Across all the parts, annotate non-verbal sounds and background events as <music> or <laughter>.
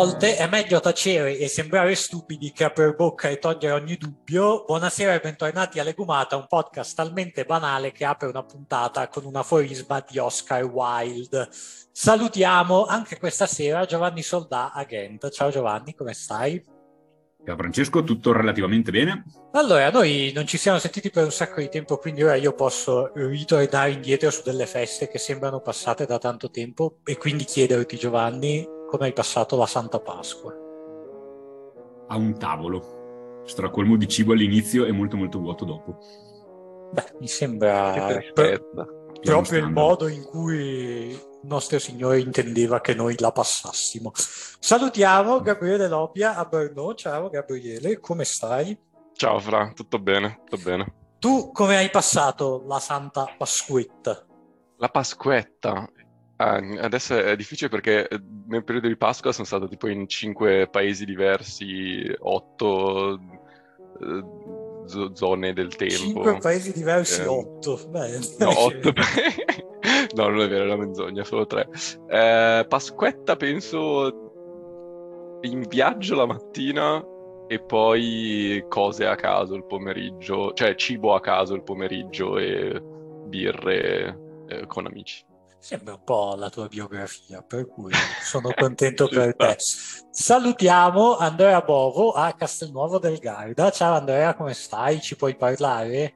volte è meglio tacere e sembrare stupidi che aprire bocca e togliere ogni dubbio. Buonasera e bentornati a Legumata, un podcast talmente banale che apre una puntata con un aforisma di Oscar Wilde. Salutiamo anche questa sera Giovanni Soldà a Ghent. Ciao Giovanni, come stai? Ciao Francesco, tutto relativamente bene? Allora, noi non ci siamo sentiti per un sacco di tempo, quindi ora io posso ritornare indietro su delle feste che sembrano passate da tanto tempo e quindi chiederti Giovanni come hai passato la Santa Pasqua? A un tavolo, stracolmo di cibo all'inizio e molto molto vuoto dopo. Beh, mi sembra pro- proprio il modo in cui il nostro Signore intendeva che noi la passassimo. Salutiamo Gabriele Lobbia a Brno. Ciao Gabriele, come stai? Ciao Fra, tutto bene, tutto bene. Tu come hai passato la Santa Pasquetta? La Pasquetta, Ah, adesso è difficile perché eh, nel periodo di Pasqua sono stato tipo in cinque paesi diversi, otto eh, zone del tempo. Cinque paesi diversi, eh, otto. Beh, no, <laughs> otto. <laughs> no, non è vero, è una menzogna, solo tre. Eh, Pasquetta penso in viaggio la mattina e poi cose a caso il pomeriggio, cioè cibo a caso il pomeriggio e birre eh, con amici. Sembra un po' la tua biografia, per cui sono <laughs> contento per te. Salutiamo Andrea Bovo a Castelnuovo del Garda. Ciao Andrea, come stai? Ci puoi parlare?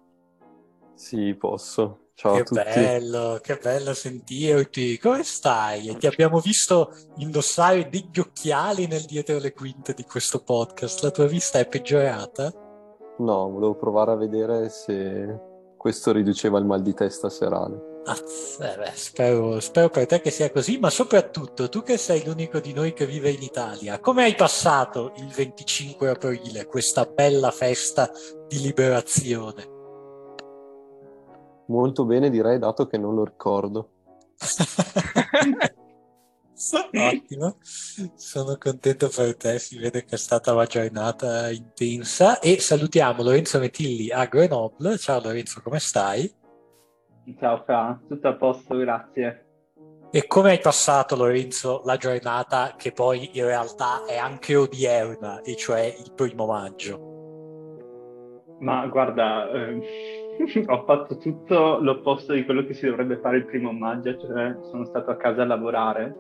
Sì, posso. Ciao che a tutti. bello, che bello sentirti. Come stai? Ti abbiamo visto indossare degli occhiali nel dietro le quinte di questo podcast. La tua vista è peggiorata? No, volevo provare a vedere se questo riduceva il mal di testa serale. Spero, spero, per te che sia così, ma soprattutto tu che sei l'unico di noi che vive in Italia, come hai passato il 25 aprile, questa bella festa di liberazione? Molto bene direi, dato che non lo ricordo. <laughs> Ottimo, sono contento per te, si vede che è stata una giornata intensa e salutiamo Lorenzo Metilli a Grenoble. Ciao Lorenzo, come stai? Ciao Fra, tutto a posto, grazie. E come hai passato Lorenzo la giornata che poi in realtà è anche odierna, e cioè il primo maggio? Ma guarda, eh, <laughs> ho fatto tutto l'opposto di quello che si dovrebbe fare il primo maggio, cioè sono stato a casa a lavorare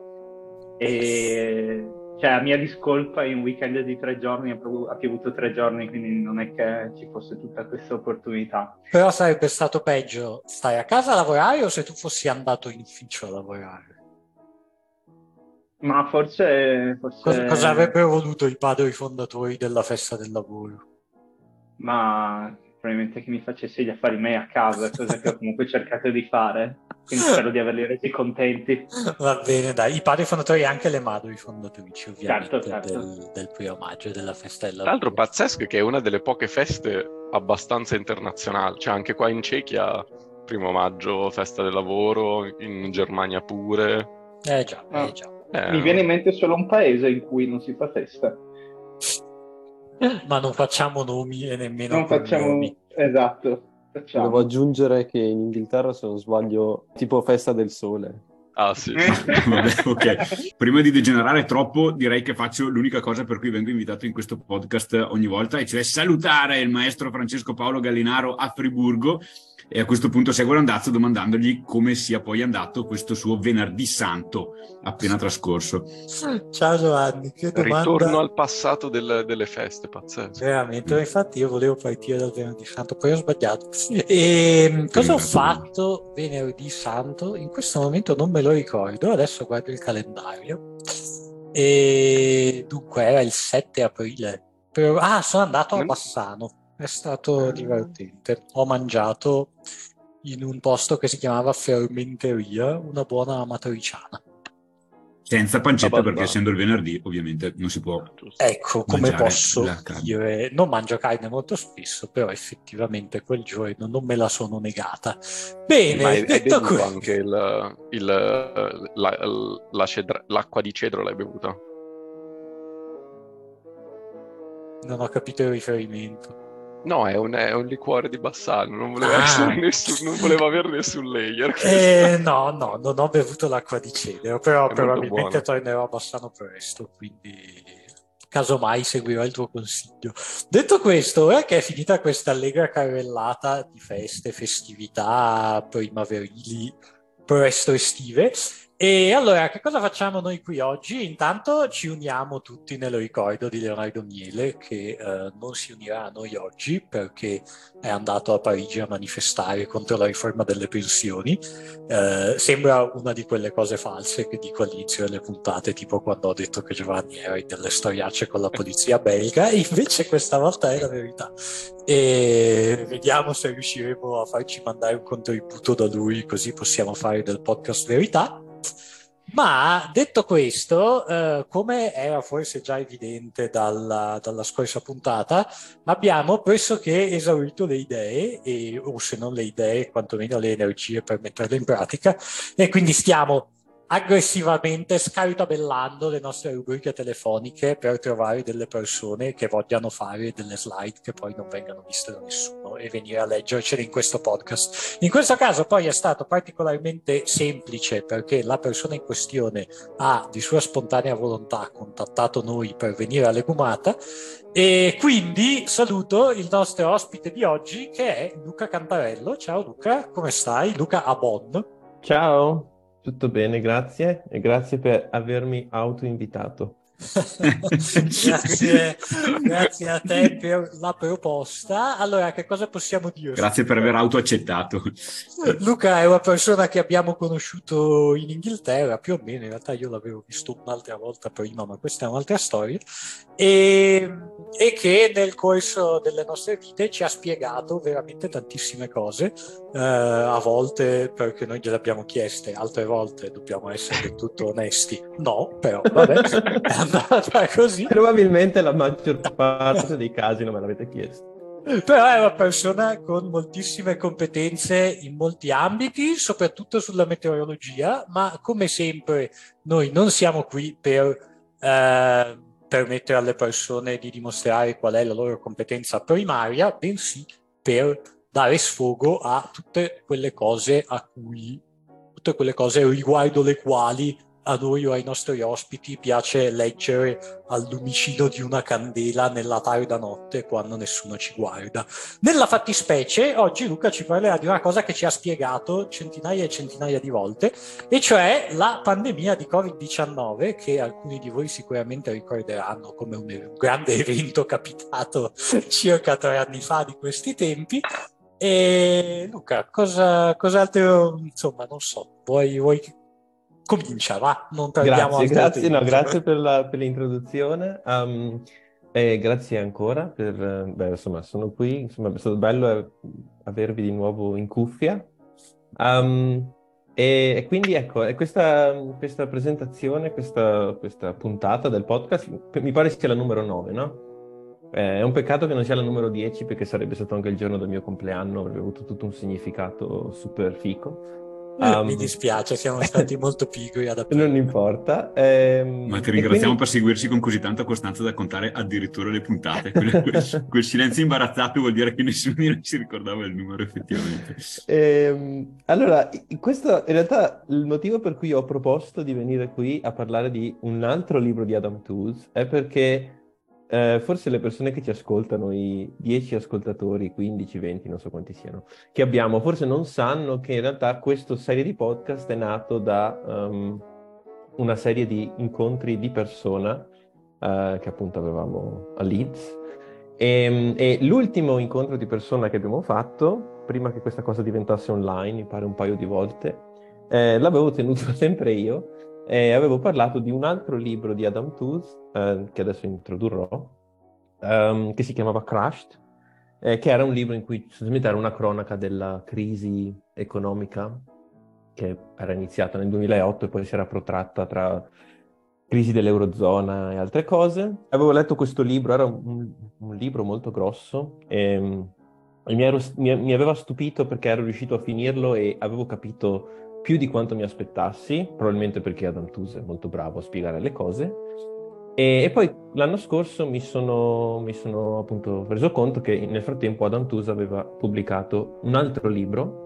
e cioè a mia discolpa in un weekend di tre giorni ha piovuto tre giorni, quindi non è che ci fosse tutta questa opportunità. Però sarebbe stato peggio stai a casa a lavorare o se tu fossi andato in ufficio a lavorare? Ma forse... forse... Cosa, cosa avrebbero voluto i padri fondatori della festa del lavoro? Ma probabilmente che mi facessi gli affari miei a casa, cosa che ho comunque cercato di fare. Quindi spero di averli resi contenti. Va bene, dai. I padri fondatori e anche le madri fondatrici, ovviamente, certo, certo. Del, del, primo maggio, della festa del lavoro. Tra l'altro pazzesco che è una delle poche feste abbastanza internazionali. Cioè anche qua in Cechia, primo maggio, festa del lavoro, in Germania pure. Eh già, ah. eh già. Eh. Mi viene in mente solo un paese in cui non si fa festa. Ma non facciamo nomi e nemmeno non facciamo nomi. Esatto. Facciamo. Devo aggiungere che in Inghilterra, se non sbaglio, tipo festa del sole. Ah sì. <laughs> Vabbè, ok. Prima di degenerare troppo, direi che faccio l'unica cosa per cui vengo invitato in questo podcast ogni volta, e cioè salutare il maestro Francesco Paolo Gallinaro a Friburgo e a questo punto seguo l'andazzo domandandogli come sia poi andato questo suo venerdì santo appena trascorso. Ciao Giovanni, che domanda... Ritorno al passato del, delle feste, pazzesco. Veramente, infatti io volevo partire dal venerdì santo, poi ho sbagliato. E, ehm, cosa ho fatto venerdì santo? In questo momento non me lo ricordo, adesso guardo il calendario. E dunque era il 7 aprile. Però... Ah, sono andato a Bassano è stato divertente. Ho mangiato in un posto che si chiamava Fermenteria, una buona amatriciana. Senza pancetta perché essendo il venerdì ovviamente non si può. Ecco, come posso dire, non mangio carne molto spesso, però effettivamente quel giorno non me la sono negata. Bene, Ma hai, detto hai anche il, il, la, la cedra, l'acqua di cedro l'hai bevuta? Non ho capito il riferimento. No, è un, è un liquore di Bassano, non voleva, Ah. nessun- non voleva avere nessun layer. Eh, no, no, non ho bevuto l'acqua di Ceneo, però È probabilmente tornerò a Bassano presto, quindi casomai seguirò il tuo consiglio. Detto questo, ora che è finita questa allegra carrellata di feste, festività primaverili, presto estive, e allora che cosa facciamo noi qui oggi? Intanto ci uniamo tutti nel ricordo di Leonardo Miele, che eh, non si unirà a noi oggi perché è andato a Parigi a manifestare contro la riforma delle pensioni. Eh, sembra una di quelle cose false che dico all'inizio delle puntate, tipo quando ho detto che Giovanni era in delle storiacce con la polizia belga, invece questa volta è la verità. E vediamo se riusciremo a farci mandare un contributo da lui, così possiamo fare del podcast verità. Ma detto questo, eh, come era forse già evidente dalla, dalla scorsa puntata, abbiamo pressoché esaurito le idee, e, o se non le idee, quantomeno le energie per metterle in pratica, e quindi stiamo aggressivamente scartabellando le nostre rubriche telefoniche per trovare delle persone che vogliano fare delle slide che poi non vengano viste da nessuno e venire a leggercele in questo podcast. In questo caso poi è stato particolarmente semplice perché la persona in questione ha di sua spontanea volontà contattato noi per venire a Legumata e quindi saluto il nostro ospite di oggi che è Luca Cantarello. Ciao Luca, come stai? Luca a Bonn. Ciao, tutto bene, grazie e grazie per avermi autoinvitato. Grazie, grazie a te <laughs> per la proposta. Allora, che cosa possiamo dire? Grazie per aver autoaccettato. Luca è una persona che abbiamo conosciuto in Inghilterra, più o meno, in realtà io l'avevo visto un'altra volta prima, ma questa è un'altra storia, e, e che nel corso delle nostre vite ci ha spiegato veramente tantissime cose, eh, a volte perché noi gliele abbiamo chieste, altre volte dobbiamo essere del <laughs> tutto onesti, no, però vabbè, <laughs> andata così. Probabilmente la maggior parte dei casi non me l'avete chiesto. Però è una persona con moltissime competenze in molti ambiti, soprattutto sulla meteorologia, ma come sempre noi non siamo qui per eh, permettere alle persone di dimostrare qual è la loro competenza primaria, bensì per dare sfogo a tutte quelle cose a cui tutte quelle cose riguardo le quali a noi o ai nostri ospiti piace leggere al lumicino di una candela nella tarda notte quando nessuno ci guarda. Nella fattispecie, oggi Luca ci parlerà di una cosa che ci ha spiegato centinaia e centinaia di volte, e cioè la pandemia di Covid-19, che alcuni di voi sicuramente ricorderanno come un, un grande <laughs> evento capitato circa tre anni fa di questi tempi. E Luca, cosa, cos'altro, insomma, non so, vuoi, vuoi comincia, va, non perdiamo Grazie, grazie, no, grazie per la- per l'introduzione. Um, e grazie ancora per, eh, beh, insomma, sono qui, insomma, è stato bello eh, avervi di nuovo in cuffia. Um, e, e quindi ecco, questa, questa presentazione, questa, questa puntata del podcast, mi pare sia la numero 9, no? Eh, è un peccato che non sia la numero 10 perché sarebbe stato anche il giorno del mio compleanno, avrebbe avuto tutto un significato super fico. Um, Mi dispiace, siamo stati <laughs> molto pigri ad aprire. Non importa. ehm, Ma ti ringraziamo quindi- per seguirci con così tanta costanza da contare addirittura le puntate. Quel, <laughs> quel- quel silenzio imbarazzato vuol dire che nessuno di noi si ricordava il numero effettivamente. Ehm, allora, questo in realtà il motivo per cui ho proposto di venire qui a parlare di un altro libro di Adam Tooze è perché eh, forse le persone che ci ascoltano, i 10 ascoltatori, 15, 20, non so quanti siano, che abbiamo, forse non sanno che in realtà questa serie di podcast è nato da um, una serie di incontri di persona eh, che appunto avevamo a Leeds. E, e l'ultimo incontro di persona che abbiamo fatto, prima che questa cosa diventasse online, mi pare un paio di volte, eh, l'avevo tenuto <laughs> sempre io e avevo parlato di un altro libro di Adam Tooze, eh, che adesso introdurrò, ehm, che si chiamava Crushed, eh, che era un libro in cui sostanzialmente era una cronaca della crisi economica che era iniziata nel 2008 e poi si era protratta tra crisi dell'Eurozona e altre cose. Avevo letto questo libro, era un, un libro molto grosso e, e mi, ero- mi- mi aveva stupito perché ero riuscito a finirlo e avevo capito più di quanto mi aspettassi, probabilmente perché Adam Tooze è molto bravo a spiegare le cose. E, e poi l'anno scorso mi sono, mi sono appunto reso conto che nel frattempo Adam Tooze aveva pubblicato un altro libro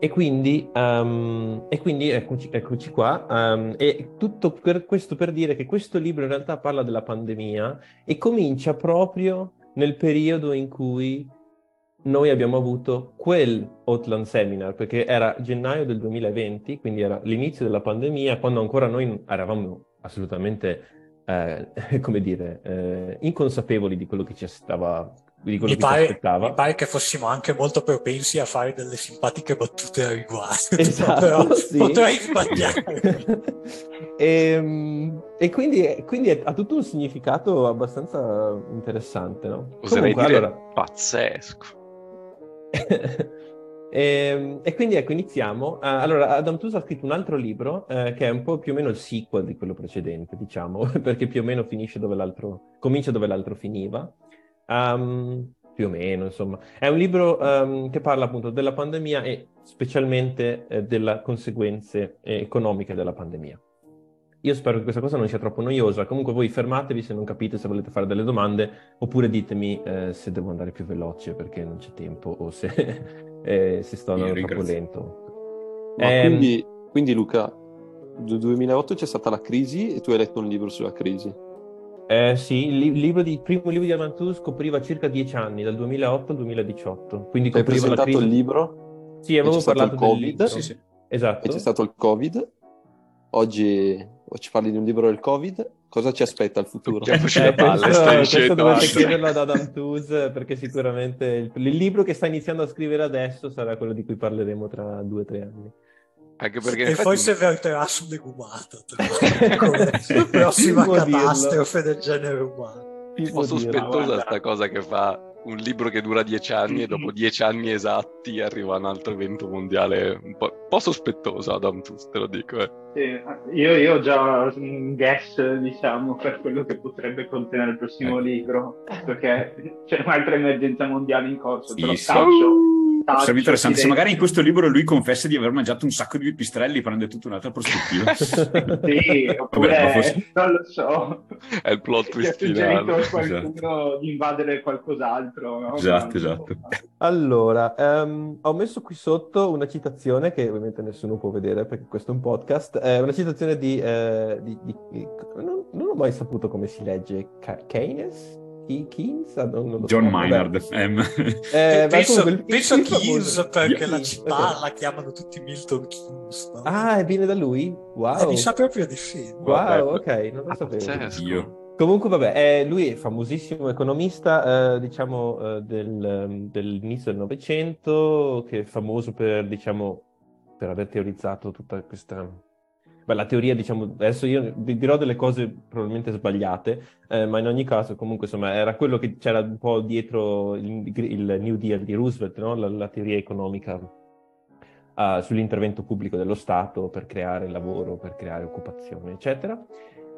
e quindi, um, e quindi eccoci, eccoci qua. Um, e tutto per, questo per dire che questo libro in realtà parla della pandemia e comincia proprio nel periodo in cui noi abbiamo avuto quel Outland Seminar, perché era gennaio del 2020, quindi era l'inizio della pandemia, quando ancora noi eravamo assolutamente, eh, <laughs> come dire, eh, inconsapevoli di quello che ci stava di quello mi che pare, ci aspettava. Mi pare che fossimo anche molto propensi a fare delle simpatiche battute a riguardo, <laughs> esatto, però sì. potrei sbagliare. e, <laughs> ehm, e quindi, quindi, ha tutto un significato abbastanza interessante, no? Oserei Comunque, dire allora... pazzesco. <laughs> e, e, quindi ecco, iniziamo. Uh, allora, Adam Tooze ha scritto un altro libro uh, che è un po' più o meno il sequel di quello precedente, diciamo, <laughs> perché più o meno finisce dove l'altro, comincia dove l'altro finiva. Um, più o meno, insomma. È un libro um, che parla appunto della pandemia e specialmente eh, delle conseguenze eh, economiche della pandemia. Io spero che questa cosa non sia troppo noiosa. Comunque voi fermatevi se non capite, se volete fare delle domande, oppure ditemi eh, se devo andare più veloce perché non c'è tempo o se, <laughs> eh, se sto andando troppo lento. Ma ehm... quindi, quindi Luca, nel 2008 c'è stata la crisi e tu hai letto un libro sulla crisi. Eh, sì, il, libro di, il primo libro di Amantus copriva circa dieci anni, dal 2008 al 2018. Quindi Hai presentato crisi... il libro? Sì, avevo parlato il COVID. del Sì, sì. Esatto. E c'è stato il Covid. Oggi ci parli di un libro del Covid. Cosa ci aspetta al futuro? Tocchiamoci Eh, la palla, questo, stai questo dovete chiederlo ad Adam Tooze perché sicuramente il, il libro che sta iniziando a scrivere adesso sarà quello di cui parleremo tra due o tre anni. Anche perché e effetti- forse verterà su Legumato come <laughs> prossima può dirlo? catastrofe del genere umano. Un po' sospettosa Guarda. sta cosa che fa un libro che dura dieci anni e dopo dieci anni esatti arriva un altro evento mondiale un po', un po' sospettoso Adam Tooze, te lo dico eh. Sì, io, io ho già un guess, diciamo, per quello che potrebbe contenere il prossimo Ecco. libro, perché c'è un'altra emergenza mondiale in corso, Sì, però sì. Taccio, Sarebbe interessante se magari in questo libro lui confessa di aver mangiato un sacco di pipistrelli, prende tutta un'altra prospettiva. <laughs> Sì, oppure, Vabbè, forse- non lo so, è il plot twist suggerito finale qualcuno di invadere qualcos'altro. no? Esatto, esatto. Allora, ehm, ho messo qui sotto una citazione che ovviamente nessuno può vedere perché questo è un podcast, è una citazione di... eh, di- di- di- non, non ho mai saputo come si legge, Keynes? Ke- Keynes? Ah, non- so. John Vabbè. Maynard. ehm. Eh, penso comunque penso Keynes perché la città ok. la chiamano tutti Milton Keynes. no? Ah, viene da lui? Eh, Wow. mi sa proprio di sì. Wow, Vabbè. ok, non lo Ah, sapevo. pazzesco. Io. Comunque, vabbè, eh, lui è famosissimo economista, eh, diciamo, eh, del, ehm, dell'inizio del Novecento, che è famoso per, diciamo, per aver teorizzato tutta questa... La teoria, diciamo, adesso io vi dirò delle cose probabilmente sbagliate, eh, ma in ogni caso, comunque, insomma, era quello che c'era un po' dietro il, il New Deal di Roosevelt, no? La, la teoria economica ah, sull'intervento pubblico dello Stato per creare lavoro, per creare occupazione, eccetera.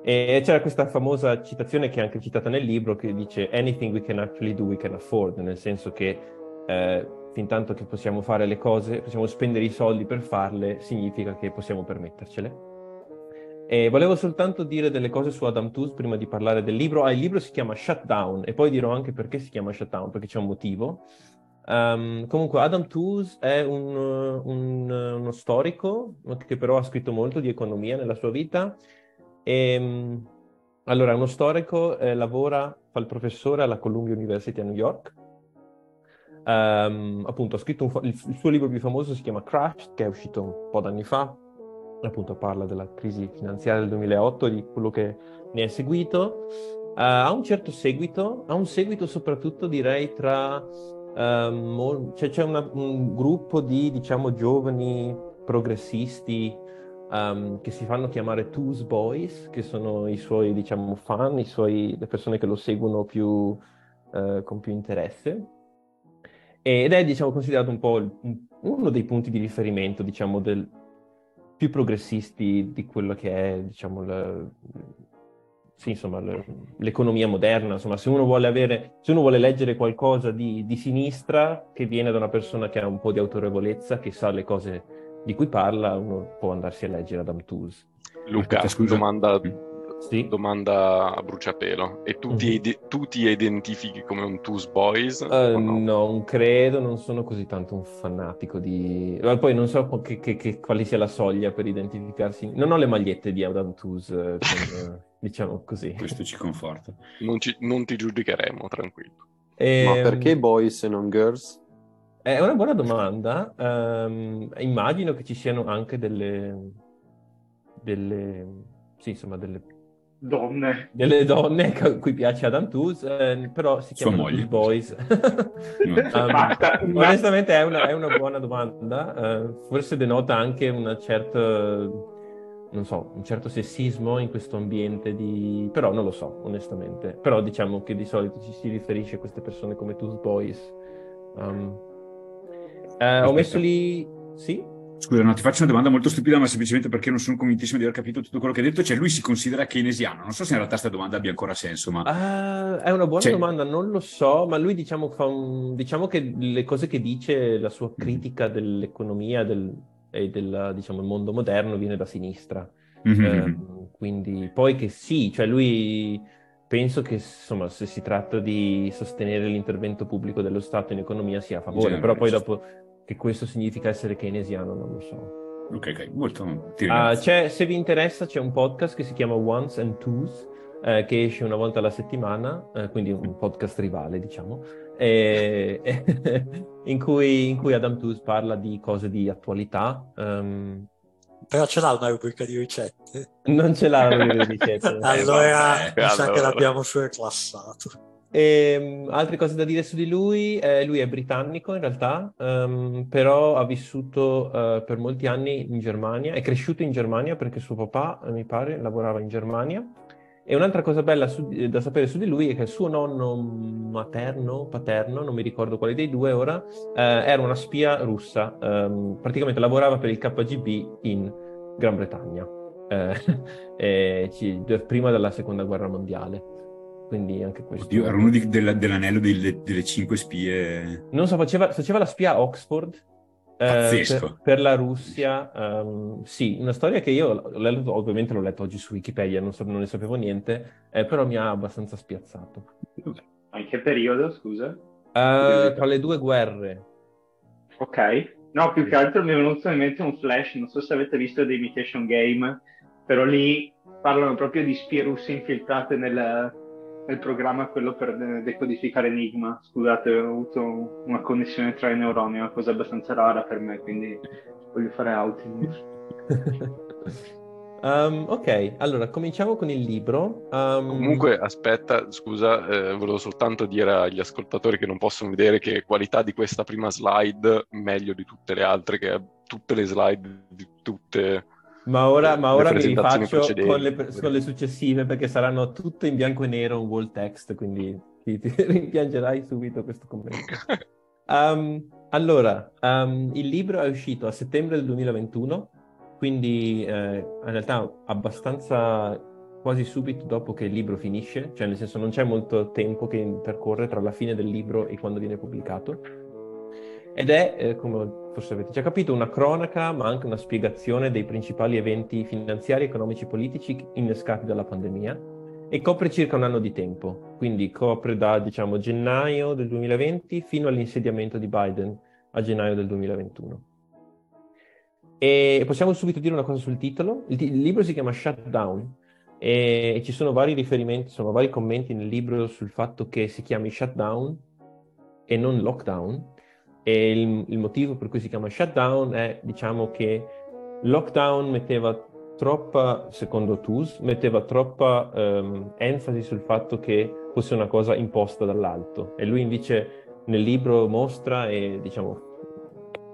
E c'era questa famosa citazione che è anche citata nel libro che dice anything we can actually do we can afford, nel senso che eh, fin tanto che possiamo fare le cose, possiamo spendere i soldi per farle, significa che possiamo permettercele. E volevo soltanto dire delle cose su Adam Tooze prima di parlare del libro. Ah, il libro si chiama Shutdown e poi dirò anche perché si chiama Shutdown, perché c'è un motivo. Um, comunque Adam Tooze è un, un- uno storico che però ha scritto molto di economia nella sua vita. E, mm, allora, è uno storico, eh, lavora, fa il professore alla Columbia University a New York. Ehm, appunto, ha scritto un il, il suo libro più famoso si chiama Crashed, che è uscito un po' d'anni fa. Appunto, parla della crisi finanziaria del 2008 e di quello che ne è seguito. Eh, ha un certo seguito, ha un seguito soprattutto direi tra mol- cioè, c'è una- un gruppo di diciamo giovani progressisti ehm, che si fanno chiamare Tools Boys, che sono i suoi diciamo fan, i suoi, le persone che lo seguono più, eh, con più interesse. Ed è diciamo considerato un po' il- un- uno dei punti di riferimento diciamo del, più progressisti di quello che è diciamo la- sì, insomma, l- l'economia moderna, insomma, se uno vuole avere, se uno vuole leggere qualcosa di, di sinistra che viene da una persona che ha un po' di autorevolezza, che sa le cose di cui parla, uno può andarsi a leggere Adam Tooze. Luca, Aspetta, scusa. domanda Sì. domanda a bruciapelo. E tu, ti, Mhm. ide- tu ti identifichi come un Twos Boys? O no? non credo, non sono così tanto un fanatico di... Ma poi non so che- che- che- quale sia la soglia per identificarsi. Non ho le magliette di Adam Tooze, eh, con, <laughs> eh, diciamo così. Questo ci conforta. Non, ci- non ti giudicheremo, tranquillo. Ma Ehm, perché boys e non girls? È una buona domanda. Ehm, immagino che ci siano anche delle... delle... Sì, insomma, delle Donne. delle donne a cui piace Adam Tooze, eh, però si Sua chiamano moglie. Boys. <laughs> Um, Basta, ma- onestamente è una, è una buona domanda, eh, forse denota anche una certa, non so, un certo sessismo in questo ambiente di... però non lo so, onestamente. Però diciamo che di solito ci si riferisce a queste persone come Tooth Boys. Um, eh, ho messo lì... Sì? Scusa, no, ti faccio una domanda molto stupida, ma semplicemente perché non sono convintissimo di aver capito tutto quello che hai detto. Cioè, lui si considera keynesiano. Non so se in realtà questa domanda abbia ancora senso, ma Ah, è una buona Cioè- domanda, non lo so, ma lui diciamo, fa un- diciamo che le cose che dice, la sua critica dell'economia del, e del diciamo, mondo moderno viene da sinistra. Mhm, Ehm, mhm. quindi poi che sì, cioè lui penso che insomma se si tratta di sostenere l'intervento pubblico dello Stato in economia sia a favore, genere, però poi dopo che questo significa essere keynesiano non lo so. ok, ok, molto. C'è- se vi interessa c'è un podcast che si chiama Once and Twos eh, che esce una volta alla settimana, eh, quindi un podcast rivale diciamo, e- <laughs> in, cui, in cui Adam Tooze parla di cose di attualità. ehm, Però ce l'ha una rubrica di ricette. non ce l'ha le ricette. <laughs> allora, vabbè, mi sa che allora. l'abbiamo surclassato. Ehm, altre cose da dire su di lui, eh, lui è britannico in realtà, ehm, però ha vissuto eh, per molti anni in Germania, è cresciuto in Germania perché suo papà, eh, mi pare, lavorava in Germania. E un'altra cosa bella su- da sapere su di lui è che il suo nonno materno, paterno, non mi ricordo quale dei due ora, eh, era una spia russa, ehm, praticamente lavorava per il KGB in Gran Bretagna, eh, <laughs> e ci- prima della seconda guerra mondiale. Quindi anche questo. Oddio, era uno di- della- dell'anello delle, delle cinque spie. Non so, faceva, faceva la spia a Oxford eh, Pazzesco. per, per la Russia. ehm, sì, una storia che io letto- ovviamente l'ho letto oggi su Wikipedia, non, so- non ne sapevo niente, eh, però mi ha abbastanza spiazzato. In che periodo, scusa? Eh, tra le due guerre. Ok. No, più che altro mi è venuto in mente un flash, non so se avete visto The Imitation Game, però lì parlano proprio di spie russe infiltrate nel, nel programma quello per de- decodificare Enigma. Scusate, ho avuto una connessione tra i neuroni, è una cosa abbastanza rara per me, quindi voglio fare outing. Um, <laughs> ok, allora cominciamo con il libro. Um, Comunque, aspetta, scusa, eh, volevo soltanto dire agli ascoltatori che non possono vedere che qualità di questa prima slide meglio di tutte le altre, che tutte le slide di tutte Ma ora, ma ora mi rifaccio con le, con le successive perché saranno tutte in bianco e nero, un wall text, quindi ti, ti <laughs> rimpiangerai subito questo commento. Um, <laughs> allora, um, il libro è uscito a settembre del 2021, quindi eh, in realtà abbastanza quasi subito dopo che il libro finisce, cioè nel senso non c'è molto tempo che intercorre tra la fine del libro e quando viene pubblicato. Ed è, eh, come forse avete già capito, una cronaca, ma anche una spiegazione dei principali eventi finanziari, economici e politici innescati dalla pandemia e copre circa un anno di tempo, quindi copre da, diciamo, gennaio del 2020 fino all'insediamento di Biden a gennaio del 2021. E possiamo subito dire una cosa sul titolo. Il, ti- il libro si chiama Shutdown e, e ci sono vari riferimenti, sono vari commenti nel libro sul fatto che si chiami Shutdown e non Lockdown. E il, il motivo per cui si chiama Shutdown è, diciamo, che Lockdown metteva troppa, secondo Tus, metteva troppa ehm, enfasi sul fatto che fosse una cosa imposta dall'alto. E lui invece nel libro mostra e, diciamo,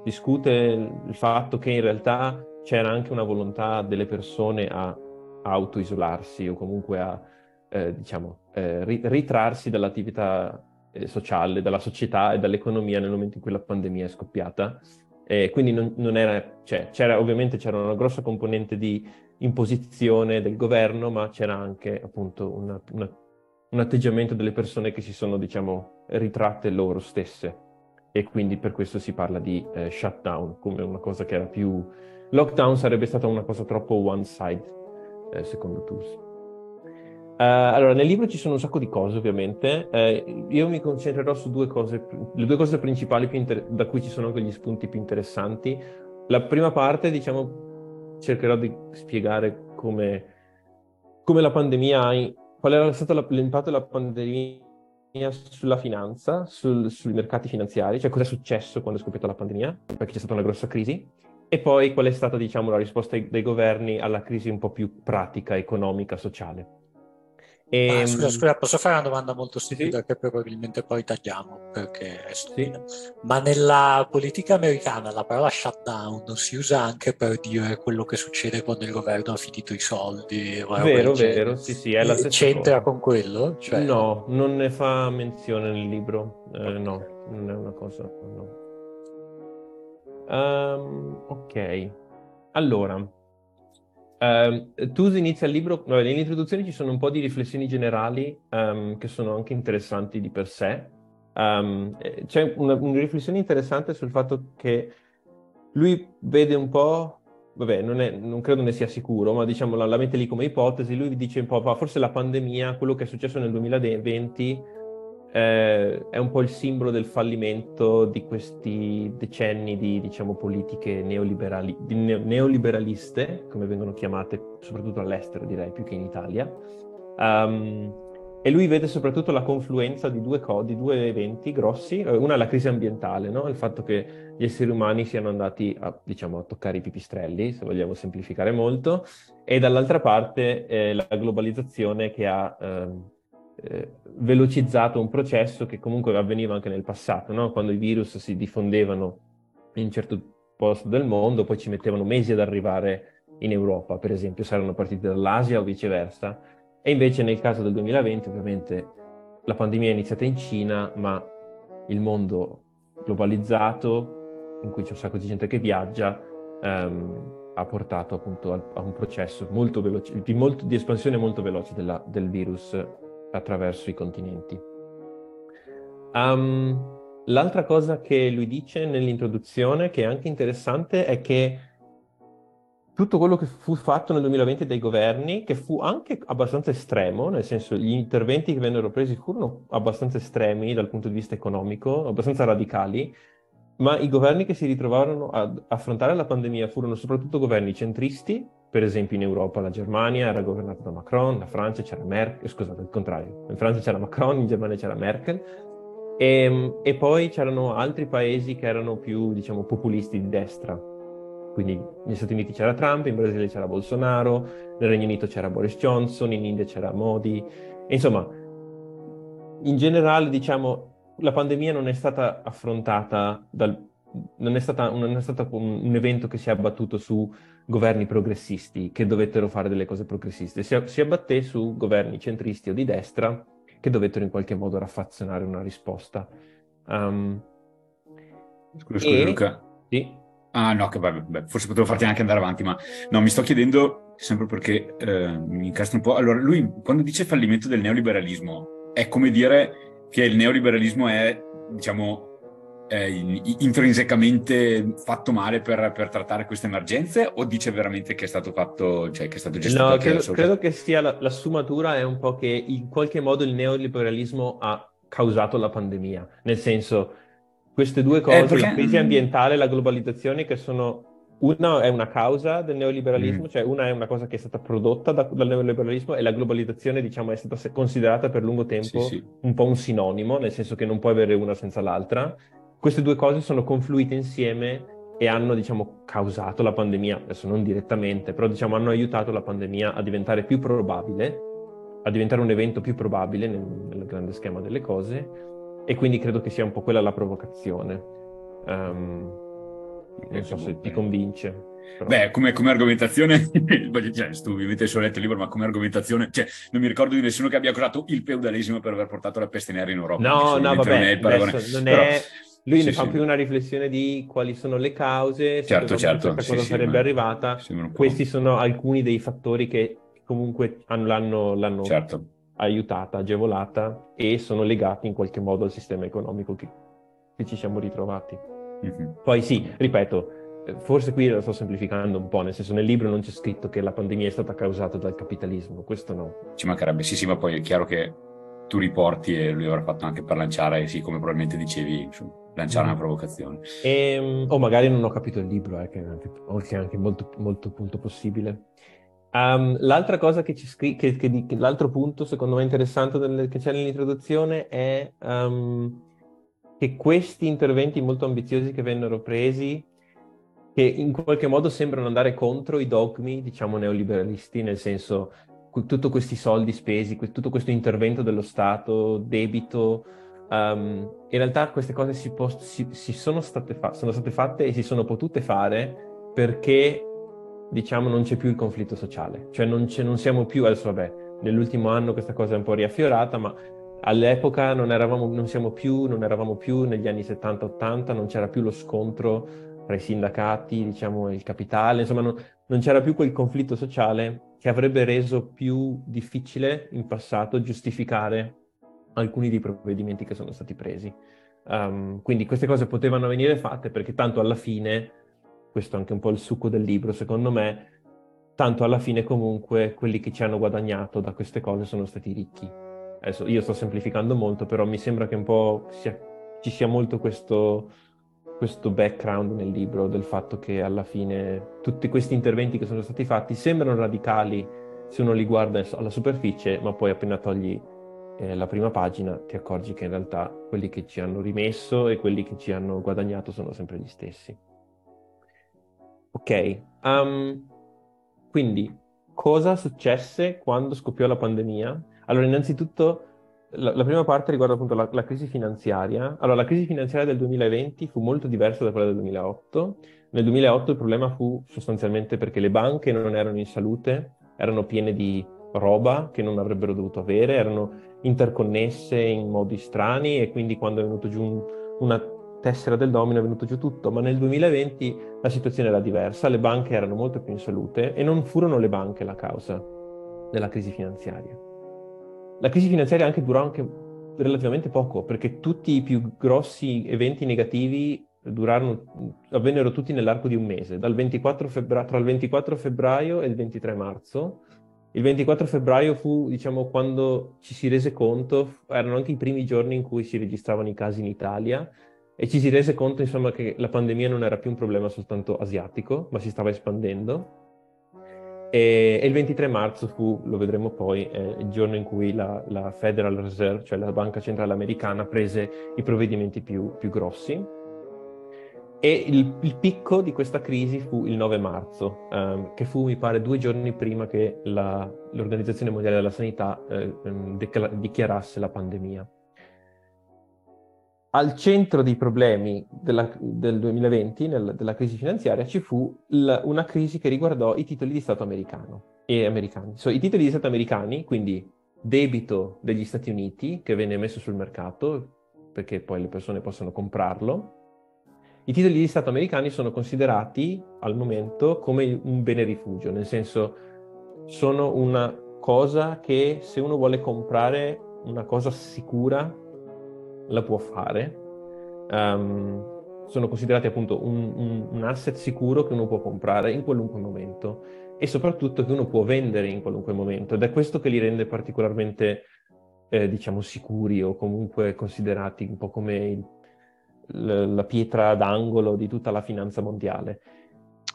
discute il fatto che in realtà c'era anche una volontà delle persone a, autoisolarsi o comunque a, eh, diciamo, eh, ri- ritrarsi dall'attività sociale, dalla società e dall'economia nel momento in cui la pandemia è scoppiata. E quindi non, non era, cioè, c'era, ovviamente c'era una grossa componente di imposizione del governo, ma c'era anche appunto una- una- un atteggiamento delle persone che si sono, diciamo, ritratte loro stesse e quindi per questo si parla di eh, shutdown come una cosa che era più... Lockdown sarebbe stata una cosa troppo one side, eh, secondo Tus. Uh, allora, nel libro ci sono un sacco di cose, ovviamente. Uh, io mi concentrerò su due cose, le due cose principali inter- da cui ci sono anche gli spunti più interessanti. La prima parte, diciamo, cercherò di spiegare come, come la pandemia qual era stato la, l'impatto della pandemia sulla finanza, sul, sui mercati finanziari, cioè cosa è successo quando è scoppiata la pandemia, perché c'è stata una grossa crisi, e poi qual è stata, diciamo, la risposta dei governi alla crisi un po' più pratica, economica, sociale. E... Ah, scusa, scusa, posso fare una domanda molto stupida sì. che probabilmente poi tagliamo perché è stupida. Sì. Ma nella politica americana la parola shutdown si usa anche per dire quello che succede quando il governo ha finito i soldi? Vero, vero, sì, sì, è la stessa C'entra cosa. con quello? Cioè... No, non ne fa menzione nel libro. Eh, okay. No, non è una cosa... No. Um, ok, allora... Um, tu inizia il libro, vabbè, nell'introduzione ci sono un po' di riflessioni generali um, che sono anche interessanti di per sé. Um, c'è una, una, riflessione interessante sul fatto che lui vede un po', vabbè, non, è, non credo ne sia sicuro, ma diciamo la, la mette lì come ipotesi, lui dice un po', forse la pandemia, quello che è successo nel 2020 eh, è un po' il simbolo del fallimento di questi decenni di diciamo, politiche neoliberali, di ne- neoliberaliste, come vengono chiamate soprattutto all'estero, direi, più che in Italia. Um, e lui vede soprattutto la confluenza di due, co- di due eventi grossi. Eh, una è la crisi ambientale, no? il fatto che gli esseri umani siano andati a, diciamo, a toccare i pipistrelli, se vogliamo semplificare molto, e dall'altra parte eh, la globalizzazione che ha... Eh, eh, velocizzato un processo che comunque avveniva anche nel passato, no? quando i virus si diffondevano in un certo posto del mondo, poi ci mettevano mesi ad arrivare in Europa, per esempio, saranno partiti dall'Asia o viceversa. E invece nel caso del 2020, ovviamente, la pandemia è iniziata in Cina, ma il mondo globalizzato, in cui c'è un sacco di gente che viaggia, ehm, ha portato appunto a, a un processo molto veloce, di, molto, di espansione molto veloce della, del virus attraverso i continenti. Um, l'altra cosa che lui dice nell'introduzione, che è anche interessante, è che tutto quello che fu fatto nel 2020 dai governi, che fu anche abbastanza estremo, nel senso gli interventi che vennero presi furono abbastanza estremi dal punto di vista economico, abbastanza radicali, ma i governi che si ritrovarono ad affrontare la pandemia furono soprattutto governi centristi, per esempio in Europa la Germania era governata da Macron, la Francia c'era Merkel, scusate, il contrario, in Francia c'era Macron, in Germania c'era Merkel, e, ehm, e poi c'erano altri paesi che erano più, diciamo, populisti di destra. Quindi negli Stati Uniti c'era Trump, in Brasile c'era Bolsonaro, nel Regno Unito c'era Boris Johnson, in India c'era Modi. Insomma, in generale, diciamo, la pandemia non è stata affrontata dal, non è, stata, non è stato un, un, evento che si è abbattuto su governi progressisti che dovettero fare delle cose progressiste, si, si abbatté su governi centristi o di destra che dovettero in qualche modo raffazzonare una risposta. Um, scusa, scusa e... Luca. Sì? Ah no, che vabbè, forse potevo farti anche andare avanti, ma no, mi sto chiedendo, sempre perché eh, mi incastro un po', allora lui quando dice fallimento del neoliberalismo è come dire che il neoliberalismo è, diciamo, eh, intrinsecamente fatto male per, per, trattare queste emergenze o dice veramente che è stato fatto, cioè che è stato gestito? No, credo, credo che sia la, la sfumatura è un po' che in qualche modo il neoliberalismo ha causato la pandemia, nel senso queste due cose, eh, perché... la crisi ambientale e la globalizzazione che sono una è una causa del neoliberalismo, mm. cioè una è una cosa che è stata prodotta da, dal neoliberalismo e la globalizzazione, diciamo, è stata considerata per lungo tempo sì, sì. un po' un sinonimo, nel senso che non puoi avere una senza l'altra. Queste due cose sono confluite insieme e hanno, diciamo, causato la pandemia, adesso non direttamente, però diciamo hanno aiutato la pandemia a diventare più probabile, a diventare un evento più probabile nel, nel grande schema delle cose e quindi credo che sia un po' quella la provocazione. Um, non so se ti convince. Però. Beh, come, come argomentazione, <laughs> cioè, tu ovviamente hai solo letto il libro, ma come argomentazione, cioè, non mi ricordo di nessuno che abbia accusato il feudalesimo per aver portato la peste nera in Europa. No, no, vabbè, non è il paragone. Non Però, è... Lui sì, ne fa sì. più una riflessione di quali sono le cause, certo, certo, cosa sì, sarebbe arrivata. Questi sono alcuni dei fattori che comunque l'hanno, l'hanno certo. aiutata, agevolata e sono legati in qualche modo al sistema economico che, che ci siamo ritrovati. Mm-hmm. Poi sì, ripeto, forse qui lo sto semplificando un po', nel senso nel libro non c'è scritto che la pandemia è stata causata dal capitalismo, questo no. Ci mancherebbe, sì, sì, ma poi è chiaro che tu riporti e lui avrà fatto anche per lanciare, sì, come probabilmente dicevi, insomma, lanciare mm. una provocazione. E, ehm, o magari non ho capito il libro, eh, che è anche, che è anche molto, molto punto possibile. Um, l'altra cosa che ci scrive, che, che, che, l'altro punto secondo me interessante del, che c'è nell'introduzione è um, che questi interventi molto ambiziosi che vennero presi, che in qualche modo sembrano andare contro i dogmi, diciamo, neoliberalisti, nel senso tutti questi soldi spesi, tutto questo intervento dello Stato, debito, um, in realtà queste cose si, post- si, si sono, state fa- sono state fatte e si sono potute fare perché diciamo, non c'è più il conflitto sociale. Cioè non, non siamo più, adesso vabbè, nell'ultimo anno questa cosa è un po' riaffiorata, ma all'epoca non, eravamo, non siamo più, non eravamo più negli anni 70-80, non c'era più lo scontro tra i sindacati, diciamo, il capitale, insomma non, non c'era più quel conflitto sociale che avrebbe reso più difficile in passato giustificare alcuni dei provvedimenti che sono stati presi. Um, quindi queste cose potevano venire fatte perché tanto alla fine questo è anche un po' il succo del libro, secondo me, tanto alla fine comunque quelli che ci hanno guadagnato da queste cose sono stati ricchi. Adesso io sto semplificando molto, però mi sembra che un po' sia, ci sia molto questo, questo background nel libro del fatto che alla fine tutti questi interventi che sono stati fatti sembrano radicali se uno li guarda alla superficie, ma poi appena togli eh, la prima pagina ti accorgi che in realtà quelli che ci hanno rimesso e quelli che ci hanno guadagnato sono sempre gli stessi. Ok, um, quindi cosa successe quando scoppiò la pandemia? Allora, innanzitutto, la, la prima parte riguarda appunto la, la, crisi finanziaria. Allora, la crisi finanziaria del 2020 fu molto diversa da quella del 2008. Nel 2008 il problema fu sostanzialmente perché le banche non erano in salute, erano piene di roba che non avrebbero dovuto avere, erano interconnesse in modi strani e quindi quando è venuto giù un, una tessera del domino è venuto giù tutto, ma nel 2020 la situazione era diversa, le banche erano molto più in salute e non furono le banche la causa della crisi finanziaria. La crisi finanziaria anche durò anche relativamente poco, perché tutti i più grossi eventi negativi durarono, avvennero tutti nell'arco di un mese, febbra- tra il 24 febbraio e il 23 marzo. Il 24 febbraio fu, diciamo, quando ci si rese conto, erano anche i primi giorni in cui si registravano i casi in Italia, e ci si rese conto insomma che la pandemia non era più un problema soltanto asiatico, ma si stava espandendo. E, e il 23 marzo fu, lo vedremo poi, eh, il giorno in cui la, la, Federal Reserve, cioè la Banca Centrale Americana, prese i provvedimenti più, più grossi. E il, il, picco di questa crisi fu il 9 marzo, ehm, che fu, mi pare, due giorni prima che la, l'Organizzazione Mondiale della Sanità eh, ehm, dichiarasse la pandemia al centro dei problemi della, del 2020, nel, della crisi finanziaria, ci fu l, una crisi che riguardò i titoli di Stato americano e americani. So, I titoli di Stato americani, quindi debito degli Stati Uniti che venne messo sul mercato perché poi le persone possono comprarlo, i titoli di Stato americani sono considerati al momento come un bene rifugio, nel senso sono una cosa che se uno vuole comprare una cosa sicura la può fare. Um, sono considerati appunto un, un, un, asset sicuro che uno può comprare in qualunque momento e soprattutto che uno può vendere in qualunque momento ed è questo che li rende particolarmente eh, diciamo sicuri o comunque considerati un po' come il, la, la pietra d'angolo di tutta la finanza mondiale.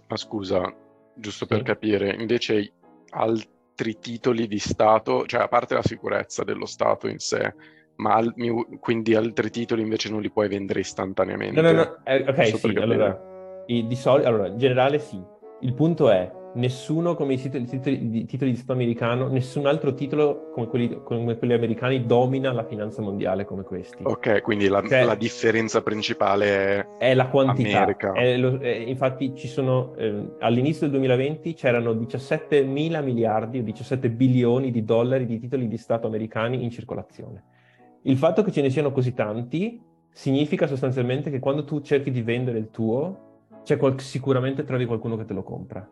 Ma scusa, giusto per capire, invece altri titoli di Stato, cioè a parte la sicurezza dello Stato in sé, ma al, quindi altri titoli invece non li puoi vendere istantaneamente. No, no, no. Eh, ok, sì, allora, i, di solito, allora, in generale sì. Il punto è, nessuno come i titoli, titoli, titoli, di Stato americano, nessun altro titolo come quelli, come quelli, americani domina la finanza mondiale come questi. Ok, quindi la, cioè, la differenza principale è, è la quantità. È lo, è, infatti ci sono, eh, all'inizio del 2020 c'erano 17 mila miliardi o 17 bilioni di dollari di titoli di Stato americani in circolazione. Il fatto che ce ne siano così tanti significa sostanzialmente che quando tu cerchi di vendere il tuo, qual- sicuramente trovi qualcuno che te lo compra.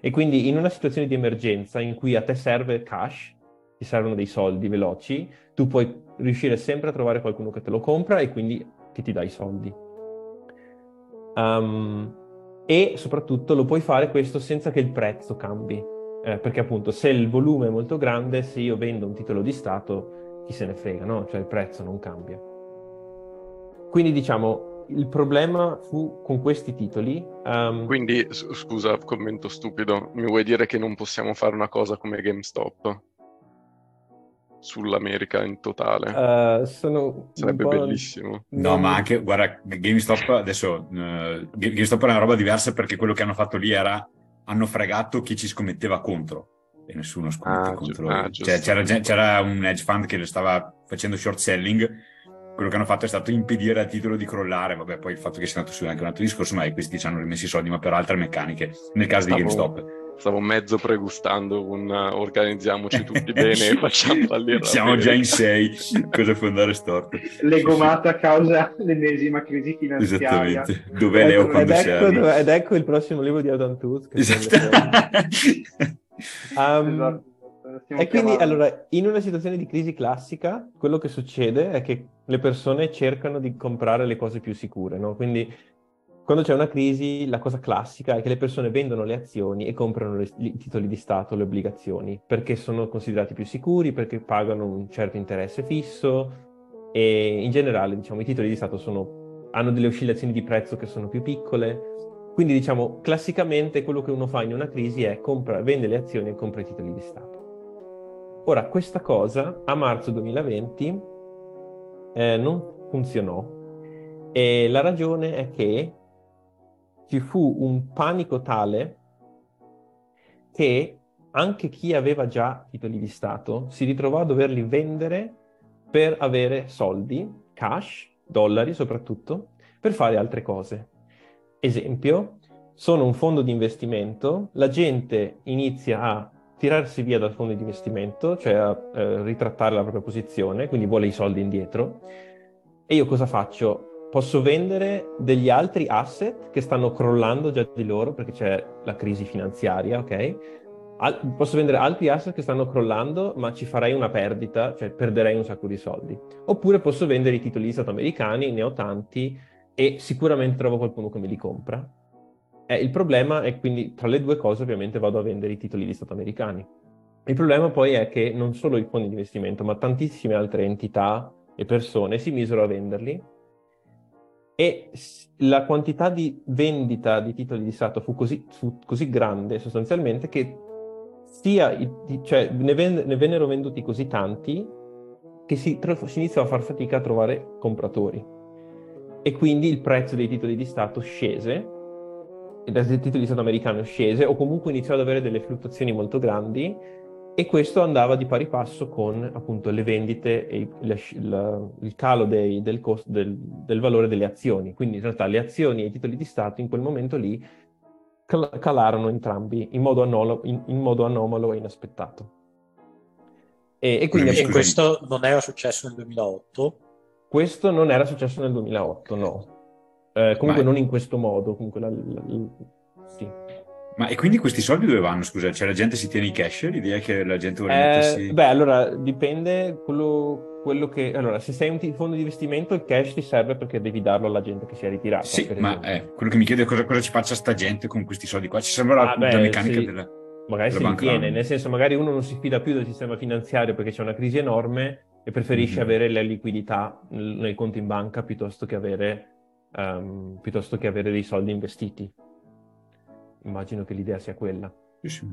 E quindi in una situazione di emergenza in cui a te serve cash, ti servono dei soldi veloci, tu puoi riuscire sempre a trovare qualcuno che te lo compra e quindi che ti dà i soldi. Um, e soprattutto lo puoi fare questo senza che il prezzo cambi, eh, perché appunto se il volume è molto grande, se io vendo un titolo di Stato, chi se ne frega, no? Cioè il prezzo non cambia. Quindi diciamo, il problema fu con questi titoli. Um... Quindi, scusa, commento stupido, mi vuoi dire che non possiamo fare una cosa come GameStop? Sull'America in totale. Uh, sono Sarebbe bellissimo. No, ma anche, guarda, GameStop adesso, uh, GameStop è una roba diversa perché quello che hanno fatto lì era, hanno fregato chi ci scommetteva contro e nessuno scommette Ah, contro. ah, Cioè, c'era, c'era un hedge fund che lo stava facendo short selling quello che hanno fatto è stato impedire al titolo di crollare. Vabbè, poi il fatto che sia andato su è anche un altro discorso, ma questi ci hanno rimessi i soldi, ma per altre meccaniche, nel caso Stavo- di GameStop. Stavo mezzo pregustando un uh, organizziamoci tutti <laughs> bene e facciamo fallire Siamo già in sei, cosa può andare storto? Legomata a causa dell'ennesima crisi finanziaria. Esattamente. Dov'è Leo Ecco, quando ed, ecco, ed ecco il prossimo libro di Adam Tooze. che Esatto. <laughs> Um, Esatto. Stiamo E quindi, chiamando. allora, in una situazione di crisi classica, quello che succede è che le persone cercano di comprare le cose più sicure, no? Quindi, quando c'è una crisi, la cosa classica è che le persone vendono le azioni e comprano i titoli di Stato, le obbligazioni, perché sono considerati più sicuri, perché pagano un certo interesse fisso e in generale, diciamo, i titoli di Stato sono- hanno delle oscillazioni di prezzo che sono più piccole. Quindi, diciamo, classicamente quello che uno fa in una crisi è compra, vende le azioni e compra i titoli di Stato. Ora, questa cosa a marzo 2020 eh, non funzionò e la ragione è che ci fu un panico tale che anche chi aveva già titoli di Stato si ritrovò a doverli vendere per avere soldi, cash, dollari soprattutto, per fare altre cose. Esempio, sono un fondo di investimento, la gente inizia a tirarsi via dal fondo di investimento, cioè a eh, ritrattare la propria posizione, quindi vuole i soldi indietro. E io cosa faccio? Posso vendere degli altri asset che stanno crollando già di loro perché c'è la crisi finanziaria, ok? Al- posso vendere altri asset che stanno crollando, ma ci farei una perdita, cioè perderei un sacco di soldi. Oppure posso vendere i titoli di Stato americani, ne ho tanti e sicuramente trovo qualcuno che me li compra. Eh, il problema è quindi tra le due cose ovviamente vado a vendere i titoli di Stato americani. Il problema poi è che non solo i fondi di investimento, ma tantissime altre entità e persone si misero a venderli e la quantità di vendita di titoli di Stato fu così, fu così grande sostanzialmente che sia cioè, ne, ven- ne vennero venduti così tanti che si, tro- si iniziò a far fatica a trovare compratori e quindi il prezzo dei titoli di Stato scese il titolo di Stato americano scese o comunque iniziò ad avere delle fluttuazioni molto grandi e questo andava di pari passo con appunto le vendite e il, il- il calo dei- del, costo, del, del valore delle azioni. Quindi in realtà le azioni e i titoli di Stato in quel momento lì cal- calarono entrambi in modo, anolo- in- in modo anomalo e inaspettato. E, e quindi E questo non era successo nel 2008? Questo non era successo nel 2008, no. Eh, comunque Ma- non in questo modo, comunque la- la- la- sì. Ma e quindi questi soldi dove vanno? Scusa, cioè la gente si tiene i cash? L'idea è che la gente vuole Eh, mettersi... beh, allora dipende quello, quello che... Allora, se sei un ti- fondo di investimento, il cash ti serve perché devi darlo alla gente che si è ritirata. Sì, ma eh, quello che mi chiedo è cosa, cosa ci faccia sta gente con questi soldi qua. Ci sembra Ah, la, beh, la meccanica sì. della... Magari della si ritiene, nel senso magari uno non si fida più del sistema finanziario perché c'è una crisi enorme e preferisce Mhm. avere la liquidità nel, conto in banca piuttosto che avere, ehm, piuttosto che avere dei soldi investiti. Immagino che l'idea sia quella. Sì.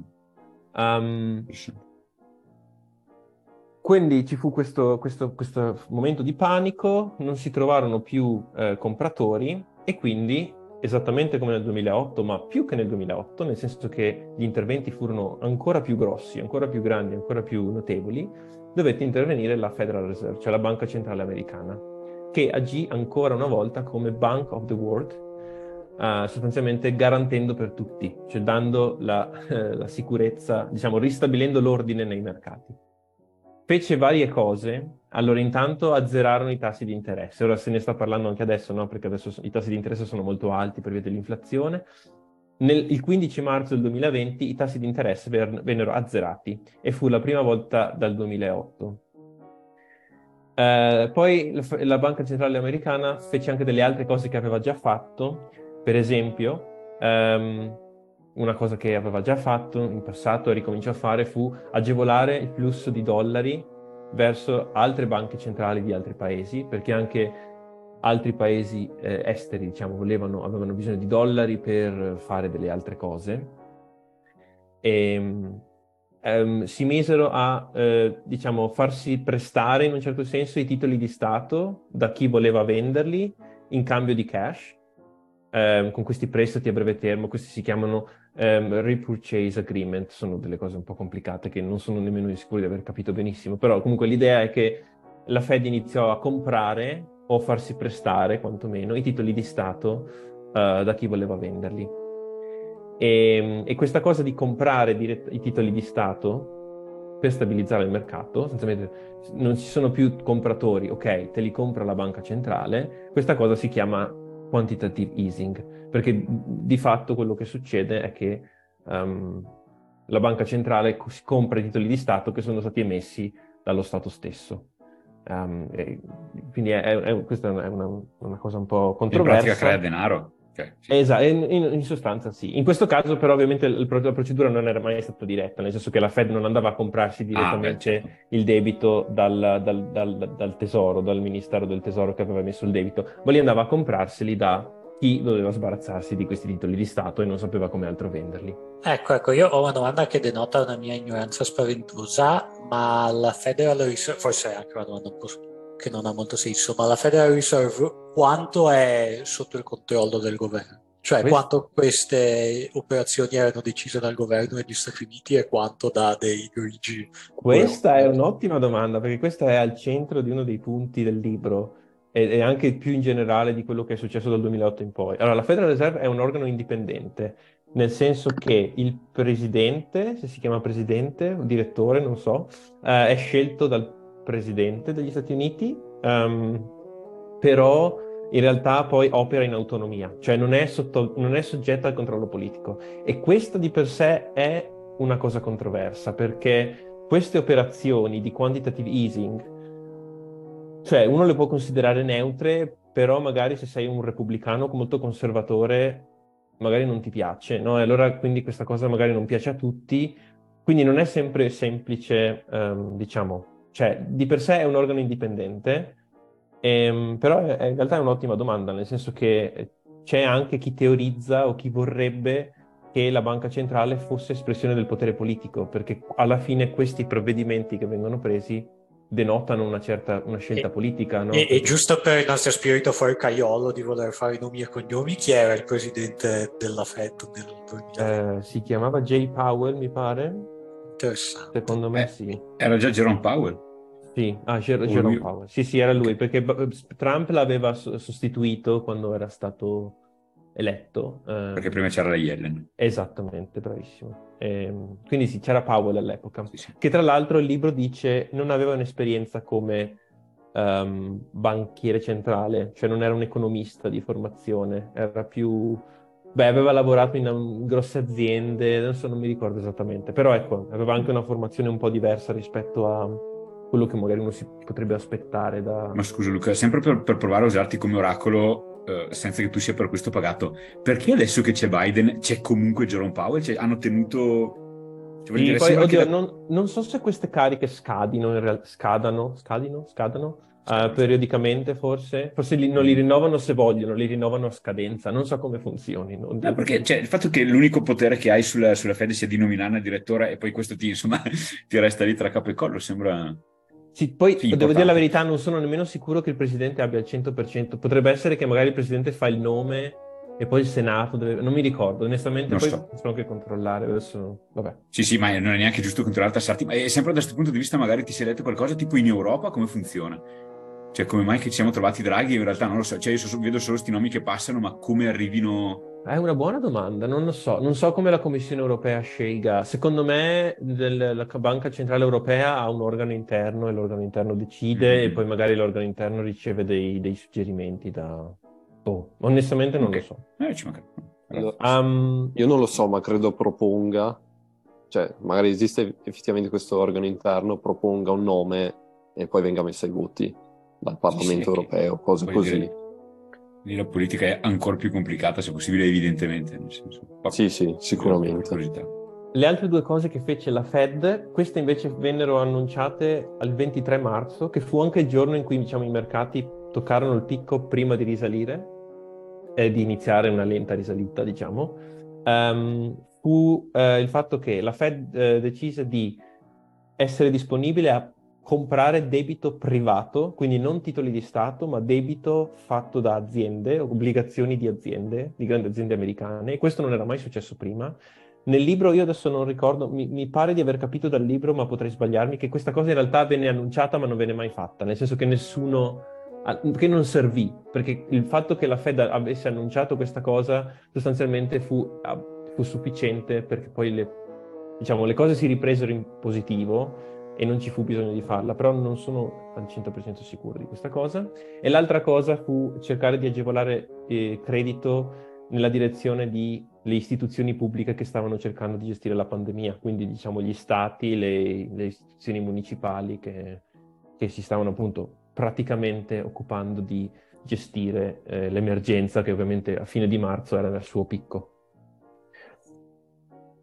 Quindi ci fu questo, questo- questo momento di panico, non si trovarono più eh, compratori e quindi, esattamente come nel 2008, ma più che nel 2008, nel senso che gli interventi furono ancora più grossi, ancora più grandi, ancora più notevoli, dovette intervenire la Federal Reserve, cioè la Banca Centrale Americana, che agì ancora una volta come Bank of the World, eh, sostanzialmente garantendo per tutti, cioè dando la, eh, la sicurezza, diciamo, ristabilendo l'ordine nei mercati fece varie cose. Allora, intanto azzerarono i tassi di interesse. Ora se ne sta parlando anche adesso, no? Perché adesso i tassi di interesse sono molto alti per via dell'inflazione. Nel, il 15 marzo del 2020 i tassi di interesse vennero azzerati e fu la prima volta dal 2008. Eh, poi la, la Banca Centrale Americana fece anche delle altre cose che aveva già fatto. Per esempio, ehm, una cosa che aveva già fatto in passato e ricominciò a fare fu agevolare il flusso di dollari verso altre banche centrali di altri paesi, perché anche altri paesi eh, esteri, diciamo, volevano, avevano bisogno di dollari per fare delle altre cose. E, ehm, si misero a, eh, diciamo, farsi prestare in un certo senso i titoli di Stato da chi voleva venderli in cambio di cash, ehm, con questi prestati a breve termine, questi si chiamano ehm, repurchase agreement, sono delle cose un po' complicate che non sono nemmeno sicuro di aver capito benissimo, però comunque l'idea è che la Fed iniziò a comprare o farsi prestare quantomeno i titoli di Stato uh, da chi voleva venderli. E, e, questa cosa di comprare dirett- i titoli di Stato per stabilizzare il mercato, non ci sono più compratori, ok, te li compra la banca centrale, questa cosa si chiama quantitative easing, perché di fatto quello che succede è che um, la banca centrale compra i titoli di Stato che sono stati emessi dallo Stato stesso. Um, quindi è, è, questa è una, una, cosa un po' controversa. In pratica crea denaro. Okay, sì. Esatto, in, in, sostanza sì. In questo caso però ovviamente il, la procedura non era mai stata diretta, nel senso che la Fed non andava a comprarsi direttamente ah, beh, certo. il debito dal, dal, dal, dal, tesoro, dal Ministero del Tesoro che aveva messo il debito, ma lì andava a comprarseli da chi doveva sbarazzarsi di questi titoli di Stato e non sapeva come altro venderli. Ecco, ecco, io ho una domanda che denota una mia ignoranza spaventosa, ma la Federal Reserve, forse è anche una domanda un po' che non ha molto senso, ma la Federal Reserve quanto è sotto il controllo del governo? Cioè Questo... quanto queste operazioni erano decise dal governo degli Stati Uniti e quanto da dei grigi? Questa è un'ottima domanda, perché questa è al centro di uno dei punti del libro e, anche più in generale di quello che è successo dal 2008 in poi. Allora, la Federal Reserve è un organo indipendente, nel senso che il presidente, se si chiama presidente o direttore, non so, eh, è scelto dal presidente degli Stati Uniti, um, però in realtà poi opera in autonomia, cioè non è, sotto, non è soggetta al controllo politico. E questa di per sé è una cosa controversa, perché queste operazioni di quantitative easing cioè, uno le può considerare neutre, però magari se sei un repubblicano molto conservatore, magari non ti piace, no? E allora quindi questa cosa magari non piace a tutti, quindi non è sempre semplice, um, diciamo, cioè di per sé è un organo indipendente, ehm, però è, in realtà è un'ottima domanda, nel senso che c'è anche chi teorizza o chi vorrebbe che la banca centrale fosse espressione del potere politico, perché alla fine questi provvedimenti che vengono presi denotano una certa una scelta e, politica. No? E, e, giusto per il nostro spirito fuori caiolo di voler fare nomi e cognomi, chi era il presidente della FED nel 2000? Eh, si chiamava Jay Powell, mi pare. Interessante. Secondo me eh, sì. Era già Jerome Powell. Sì, ah, Jer- Jerome Powell. Sì, sì, era lui, perché Trump l'aveva sostituito quando era stato eletto. Eh, Perché prima c'era la Yellen. Esattamente, bravissimo. E, ehm, quindi sì, c'era Powell all'epoca, sì, sì. che tra l'altro il libro dice non aveva un'esperienza come um, banchiere centrale, cioè non era un economista di formazione, era più... Beh, aveva lavorato in, in grosse aziende, adesso non mi ricordo esattamente, però ecco, aveva anche una formazione un po' diversa rispetto a quello che magari uno si potrebbe aspettare da... Ma scusa Luca, sempre per, per provare a usarti come oracolo, Uh, senza che tu sia per questo pagato. Perché adesso che c'è Biden c'è comunque Jerome Powell? Cioè, hanno tenuto... Cioè, sì, poi, oddio, la... non, non, so se queste cariche scadino, in realtà, scadano, scadino, scadano uh, periodicamente forse. Forse li, non li rinnovano se vogliono, li rinnovano a scadenza. Non so come funzioni. No, perché cioè, il fatto che l'unico potere che hai sulla, sulla Fed sia di nominare il direttore e poi questo ti, insomma, <laughs> ti resta lì tra capo e collo sembra... Sì, poi sì, devo dire la verità, non sono nemmeno sicuro che il presidente abbia il 100%. Potrebbe essere che magari il presidente fa il nome e poi il Senato deve... Non mi ricordo, onestamente, non poi so. posso anche controllare adesso. Vabbè. Sì, sì, ma non è neanche giusto controllare tassarti. Ma è sempre da questo punto di vista magari ti sei detto qualcosa tipo in Europa come funziona? Cioè, come mai che ci siamo trovati draghi? In realtà non lo so. Cioè, io so, vedo solo questi nomi che passano, ma come arrivino è una buona domanda, non lo so. Non so come la Commissione europea scelga. Secondo me del, la Banca Centrale Europea ha un organo interno e l'organo interno decide mm-hmm. e poi magari l'organo interno riceve dei, dei suggerimenti da... Oh, onestamente non okay. lo so. Eh, ci manca. Um, io non lo so, ma credo proponga, cioè magari esiste effettivamente questo organo interno, proponga un nome e poi venga messo ai voti dal Parlamento sì, europeo, cose così. Dire Lì la politica è ancora più complicata, se possibile, evidentemente. Nel senso, sì, sì, sicuramente. Le altre due cose che fece la Fed, queste invece vennero annunciate al 23 marzo, che fu anche il giorno in cui diciamo, i mercati toccarono il picco prima di risalire, e di iniziare una lenta risalita, diciamo. Um, fu uh, il fatto che la Fed uh, decise di essere disponibile a comprare debito privato, quindi non titoli di Stato, ma debito fatto da aziende, obbligazioni di aziende, di grandi aziende americane. Questo non era mai successo prima. Nel libro, io adesso non ricordo, mi, mi, pare di aver capito dal libro, ma potrei sbagliarmi, che questa cosa in realtà venne annunciata ma non venne mai fatta, nel senso che nessuno, che non servì, perché il fatto che la Fed avesse annunciato questa cosa sostanzialmente fu, fu sufficiente perché poi le, diciamo, le cose si ripresero in positivo e non ci fu bisogno di farla, però non sono al 100% sicuro di questa cosa. E l'altra cosa fu cercare di agevolare eh, credito nella direzione di le istituzioni pubbliche che stavano cercando di gestire la pandemia, quindi diciamo gli stati, le, le istituzioni municipali che, che, si stavano appunto praticamente occupando di gestire eh, l'emergenza che ovviamente a fine di marzo era al suo picco.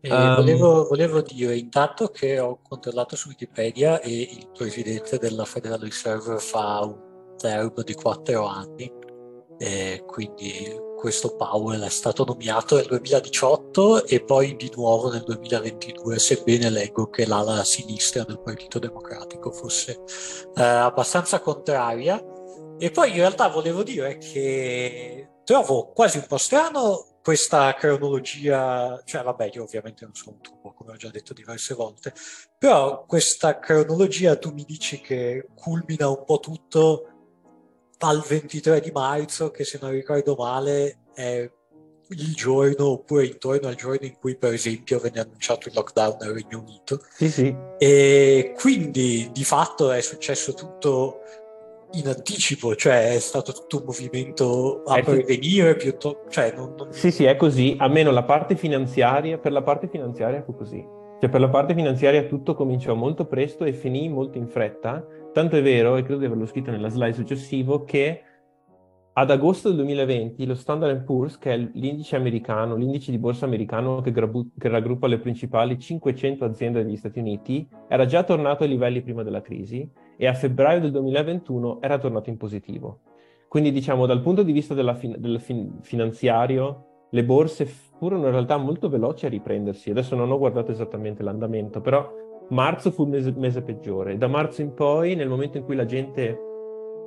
Um, volevo, volevo, dire intanto che ho controllato su Wikipedia e il presidente della Federal Reserve fa un term di quattro anni, e quindi questo Powell è stato nominato nel 2018 e poi di nuovo nel 2022, sebbene leggo che l'ala sinistra del Partito Democratico fosse eh, abbastanza contraria. E poi in realtà volevo dire che trovo quasi un po' strano questa cronologia, cioè vabbè io ovviamente non sono un tubo come ho già detto diverse volte, però questa cronologia tu mi dici che culmina un po' tutto al 23 di marzo che se non ricordo male è il giorno oppure intorno al giorno in cui per esempio venne annunciato il lockdown nel Regno Unito. Sì, sì. E quindi di fatto è successo tutto in anticipo, cioè è stato tutto un movimento a prevenire piuttosto... Cioè, non, non... Sì, sì, è così, almeno la parte finanziaria, per la parte finanziaria fu così. Cioè per la parte finanziaria tutto cominciò molto presto e finì molto in fretta, tanto è vero, e credo di averlo scritto nella slide successivo, che ad agosto del 2020 lo Standard Poor's, che è l'indice americano, l'indice di borsa americano che, grabu- che, raggruppa le principali 500 aziende degli Stati Uniti, era già tornato ai livelli prima della crisi e a febbraio del 2021 era tornato in positivo. Quindi diciamo dal punto di vista fin- del fin- finanziario, le borse furono in realtà molto veloci a riprendersi. Adesso non ho guardato esattamente l'andamento, però marzo fu il mese, mese peggiore. Da marzo in poi, nel momento in cui la gente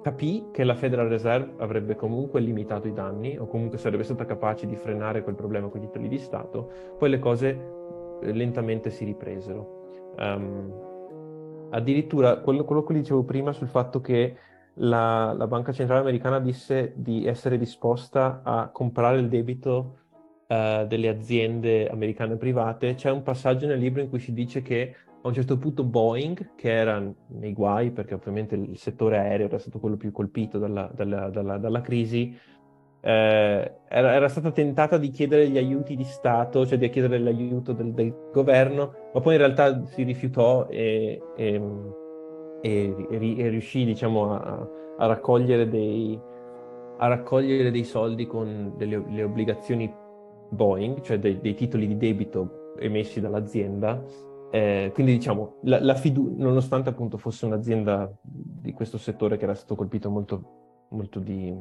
capì che la Federal Reserve avrebbe comunque limitato i danni o comunque sarebbe stata capace di frenare quel problema con i titoli di Stato, poi le cose eh, lentamente si ripresero. Um, addirittura quello, quello, che dicevo prima sul fatto che la, la, Banca Centrale Americana disse di essere disposta a comprare il debito uh, delle aziende americane private, c'è un passaggio nel libro in cui si dice che a un certo punto Boeing, che era nei guai perché ovviamente il settore aereo era stato quello più colpito dalla, dalla, dalla, dalla crisi, eh, era, era, stata tentata di chiedere gli aiuti di Stato, cioè di chiedere l'aiuto del, del governo, ma poi in realtà si rifiutò e, e, e, e riuscì diciamo, a, a, raccogliere dei, a, raccogliere dei, soldi con delle obbligazioni Boeing, cioè dei, dei titoli di debito emessi dall'azienda eh, quindi diciamo, la, la fidu- nonostante appunto fosse un'azienda di questo settore che era stato colpito molto, molto, di,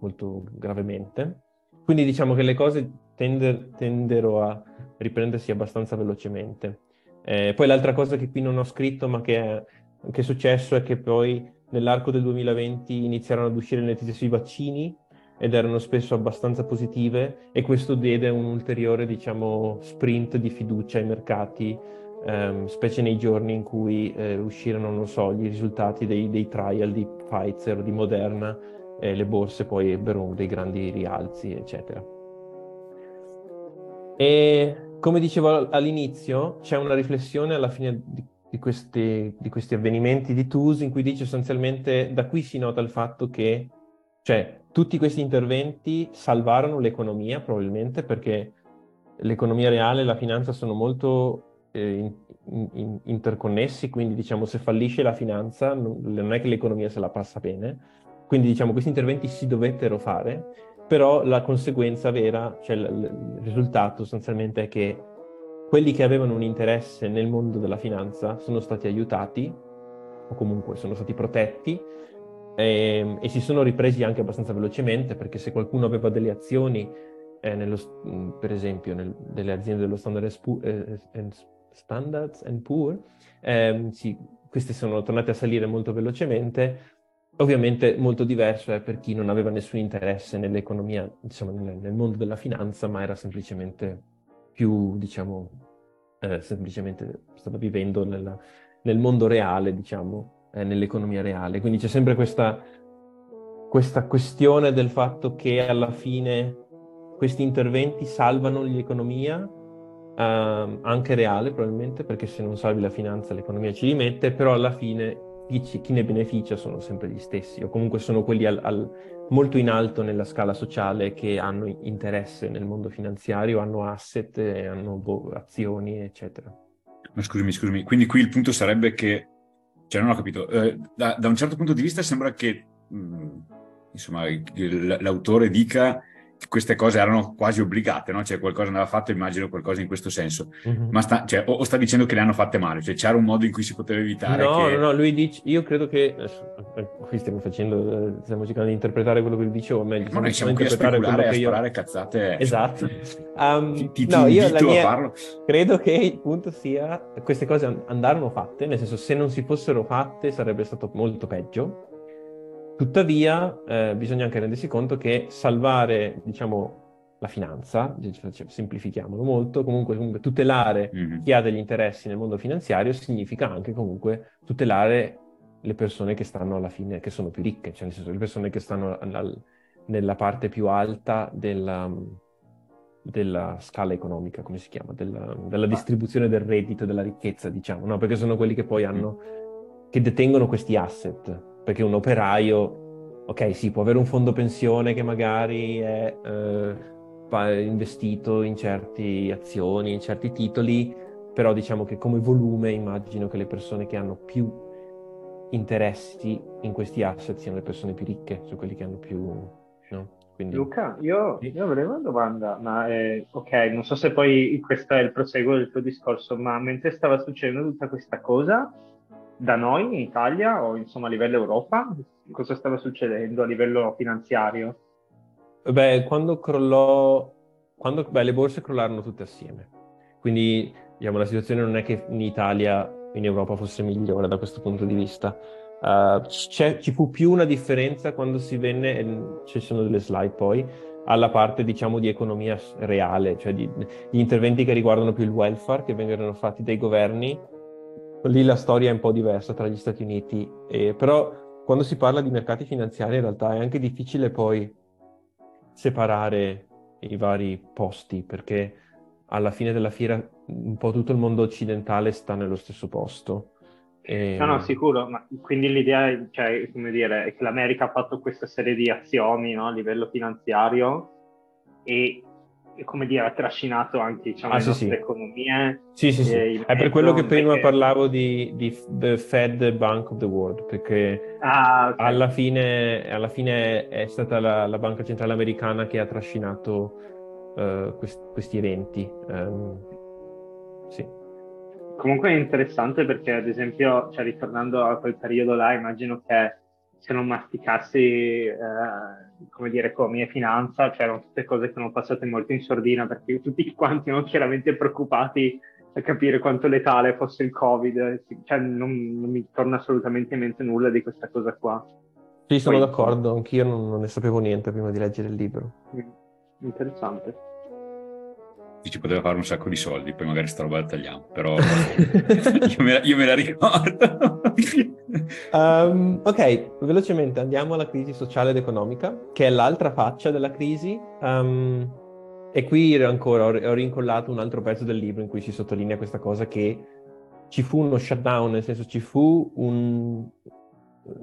molto gravemente, quindi diciamo che le cose tender- tendero a riprendersi abbastanza velocemente. Eh, poi l'altra cosa che qui non ho scritto ma che è, che è successo è che poi nell'arco del 2020 iniziarono ad uscire le notizie sui vaccini ed erano spesso abbastanza positive e questo diede un ulteriore diciamo, sprint di fiducia ai mercati ehm, specie nei giorni in cui eh, uscirono, non so, i risultati dei, dei trial di Pfizer o di Moderna, e le borse poi ebbero dei grandi rialzi, eccetera. E come dicevo all'inizio, c'è una riflessione alla fine di, di, questi, di questi, avvenimenti di TUS in cui dice sostanzialmente da qui si nota il fatto che cioè, tutti questi interventi salvarono l'economia probabilmente perché l'economia reale e la finanza sono molto eh, in, in, interconnessi, quindi diciamo se fallisce la finanza non, è che l'economia se la passa bene, quindi diciamo questi interventi si dovettero fare però la conseguenza vera, cioè il, il risultato sostanzialmente è che quelli che avevano un interesse nel mondo della finanza sono stati aiutati o comunque sono stati protetti e, ehm, e si sono ripresi anche abbastanza velocemente perché se qualcuno aveva delle azioni, eh, nello, per esempio nel, delle aziende dello Standard eh, Standards and Poor, eh, sì, queste sono tornate a salire molto velocemente. Ovviamente molto diverso è per chi non aveva nessun interesse nell'economia, diciamo nel, nel mondo della finanza, ma era semplicemente più, diciamo, eh, semplicemente stava vivendo nella, nel mondo reale, diciamo, eh, nell'economia reale. Quindi c'è sempre questa, questa questione del fatto che alla fine questi interventi salvano l'economia, eh, anche reale probabilmente, perché se non salvi la finanza l'economia ci rimette, però alla fine chi, ne beneficia sono sempre gli stessi, o comunque sono quelli al, al, molto in alto nella scala sociale che hanno interesse nel mondo finanziario, hanno asset, hanno boh, azioni, eccetera. Ma scusami, scusami, quindi qui il punto sarebbe che, cioè non ho capito, eh, da, da, un certo punto di vista sembra che, mh, mm, insomma, l'autore dica queste cose erano quasi obbligate, no? Cioè qualcosa andava fatto, immagino qualcosa in questo senso. Mm-hmm. Ma sta, cioè, o, o, sta dicendo che le hanno fatte male, cioè c'era un modo in cui si poteva evitare No, che... no, no, lui dice, io credo che, eh, qui stiamo facendo, eh, stiamo cercando di interpretare quello che lui dice, o meglio, Ma noi siamo qui a speculare a sparare io... cazzate. Esatto. Um, <laughs> ti, ti, no, ti io la mia... a farlo. Credo che il punto sia, queste cose andarono fatte, nel senso se non si fossero fatte sarebbe stato molto peggio, Tuttavia, eh, bisogna anche rendersi conto che salvare, diciamo, la finanza, cioè, semplifichiamolo molto, comunque, comunque tutelare mm-hmm. chi ha degli interessi nel mondo finanziario significa anche comunque tutelare le persone che stanno alla fine, che sono più ricche, cioè nel senso le persone che stanno al, nella parte più alta della, della, scala economica, come si chiama, della, della distribuzione del reddito, della ricchezza, diciamo, no? Perché sono quelli che poi hanno, che detengono questi asset, perché un operaio, ok, sì, può avere un fondo pensione che magari è... Eh, investito in certe azioni, in certi titoli, però diciamo che come volume immagino che le persone che hanno più interessi in questi asset siano le persone più ricche, su quelli che hanno più... No? Quindi... Luca, io, io, avrei una domanda, ma eh, ok, non so se poi questo è il proseguo del tuo discorso, ma mentre stava succedendo tutta questa cosa, da noi in Italia o insomma a livello Europa, cosa stava succedendo a livello finanziario? Beh, quando crollò, quando, beh, le borse crollarono tutte assieme. Quindi, diciamo, la situazione non è che in Italia, in Europa fosse migliore da questo punto di vista. Uh, ci fu più una differenza quando si venne, ci sono delle slide poi, alla parte, diciamo, di economia reale, cioè di, gli interventi che riguardano più il welfare, che vengono fatti dai governi. Lì la storia è un po' diversa tra gli Stati Uniti, e, però quando si parla di mercati finanziari in realtà è anche difficile poi separare i vari posti perché alla fine della fiera un po' tutto il mondo occidentale sta nello stesso posto. E... No, no, sicuro, ma quindi l'idea è, cioè, dire, è che l'America ha fatto questa serie di azioni no, a livello finanziario e come dire, ha trascinato anche diciamo, ah, le sì, nostre sì. economie. Sì, sì, sì. È per quello che prima perché... parlavo di, di, The Fed Bank of the World, perché ah, okay. alla, fine, alla, fine, è stata la, la, Banca Centrale Americana che ha trascinato uh, quest, questi eventi. Um, sì. Comunque è interessante perché, ad esempio, cioè, ritornando a quel periodo là, immagino che se non masticassi, eh, come dire, economia e finanza, c'erano cioè tutte cose che sono passate molto in sordina perché tutti quanti erano chiaramente preoccupati a capire quanto letale fosse il Covid, cioè non, non mi torna assolutamente in mente nulla di questa cosa qua. Sì, sono Poi, d'accordo, anch'io non, non, ne sapevo niente prima di leggere il libro. Mm, interessante ci poteva fare un sacco di soldi, poi magari sta roba la tagliamo, però <laughs> io, me la, io, me la, ricordo. um, ok, velocemente andiamo alla crisi sociale ed economica, che è l'altra faccia della crisi. Um, e qui ancora ho, ho rincollato un altro pezzo del libro in cui si sottolinea questa cosa che ci fu uno shutdown, nel senso ci fu un...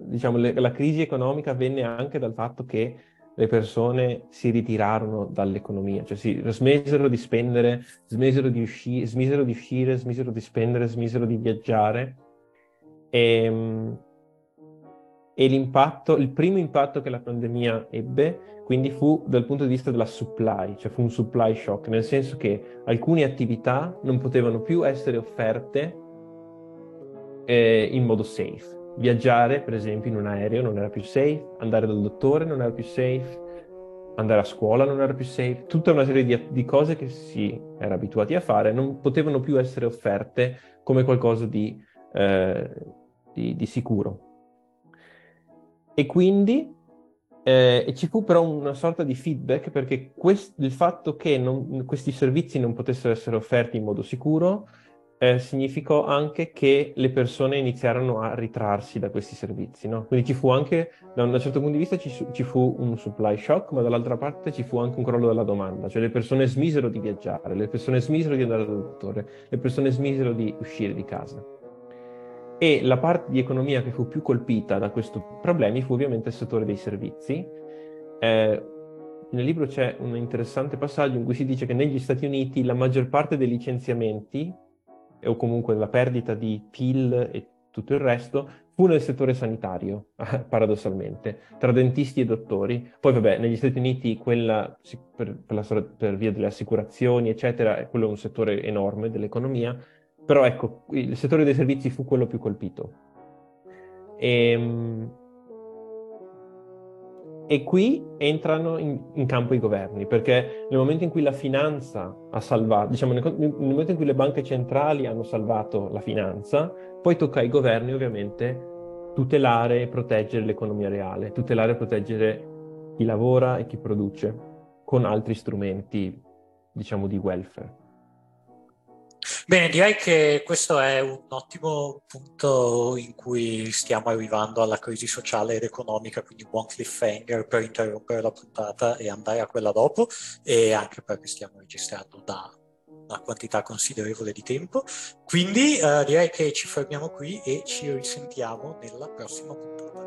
diciamo, le, la crisi economica venne anche dal fatto che le persone si ritirarono dall'economia, cioè si smisero di spendere, smisero di, usci- smisero di uscire, smisero di spendere, smisero di viaggiare. E, ehm, e l'impatto, il primo impatto che la pandemia ebbe, quindi fu dal punto di vista della supply, cioè fu un supply shock, nel senso che alcune attività non potevano più essere offerte eh, in modo safe. Viaggiare, per esempio, in un aereo non era più safe, andare dal dottore non era più safe, andare a scuola non era più safe, tutta una serie di, di, cose che si era abituati a fare non potevano più essere offerte come qualcosa di, eh, di, di sicuro. E quindi eh, ci fu però una sorta di feedback perché quest- il fatto che non, questi servizi non potessero essere offerti in modo sicuro eh, significò anche che le persone iniziarono a ritrarsi da questi servizi. No? Quindi ci fu anche, da un certo punto di vista, ci, ci, fu un supply shock, ma dall'altra parte ci fu anche un crollo della domanda, cioè le persone smisero di viaggiare, le persone smisero di andare dal dottore, le persone smisero di uscire di casa. E la parte di economia che fu più colpita da questi problemi fu ovviamente il settore dei servizi. Eh, nel libro c'è un interessante passaggio in cui si dice che negli Stati Uniti la maggior parte dei licenziamenti o comunque la perdita di PIL e tutto il resto, fu nel settore sanitario, <laughs> paradossalmente, tra dentisti e dottori. Poi, vabbè, negli Stati Uniti quella, per, per, la, per via delle assicurazioni, eccetera, quello è un settore enorme dell'economia, però ecco, il settore dei servizi fu quello più colpito. E, ehm, e qui entrano in, in, campo i governi, perché nel momento in cui la finanza ha salvato, diciamo nel, nel, momento in cui le banche centrali hanno salvato la finanza, poi tocca ai governi ovviamente tutelare e proteggere l'economia reale, tutelare e proteggere chi lavora e chi produce con altri strumenti, diciamo, di welfare. Bene, direi che questo è un ottimo punto in cui stiamo arrivando alla crisi sociale ed economica, quindi un buon cliffhanger per interrompere la puntata e andare a quella dopo, e anche perché stiamo registrando da una quantità considerevole di tempo. Quindi uh, direi che ci fermiamo qui e ci risentiamo nella prossima puntata.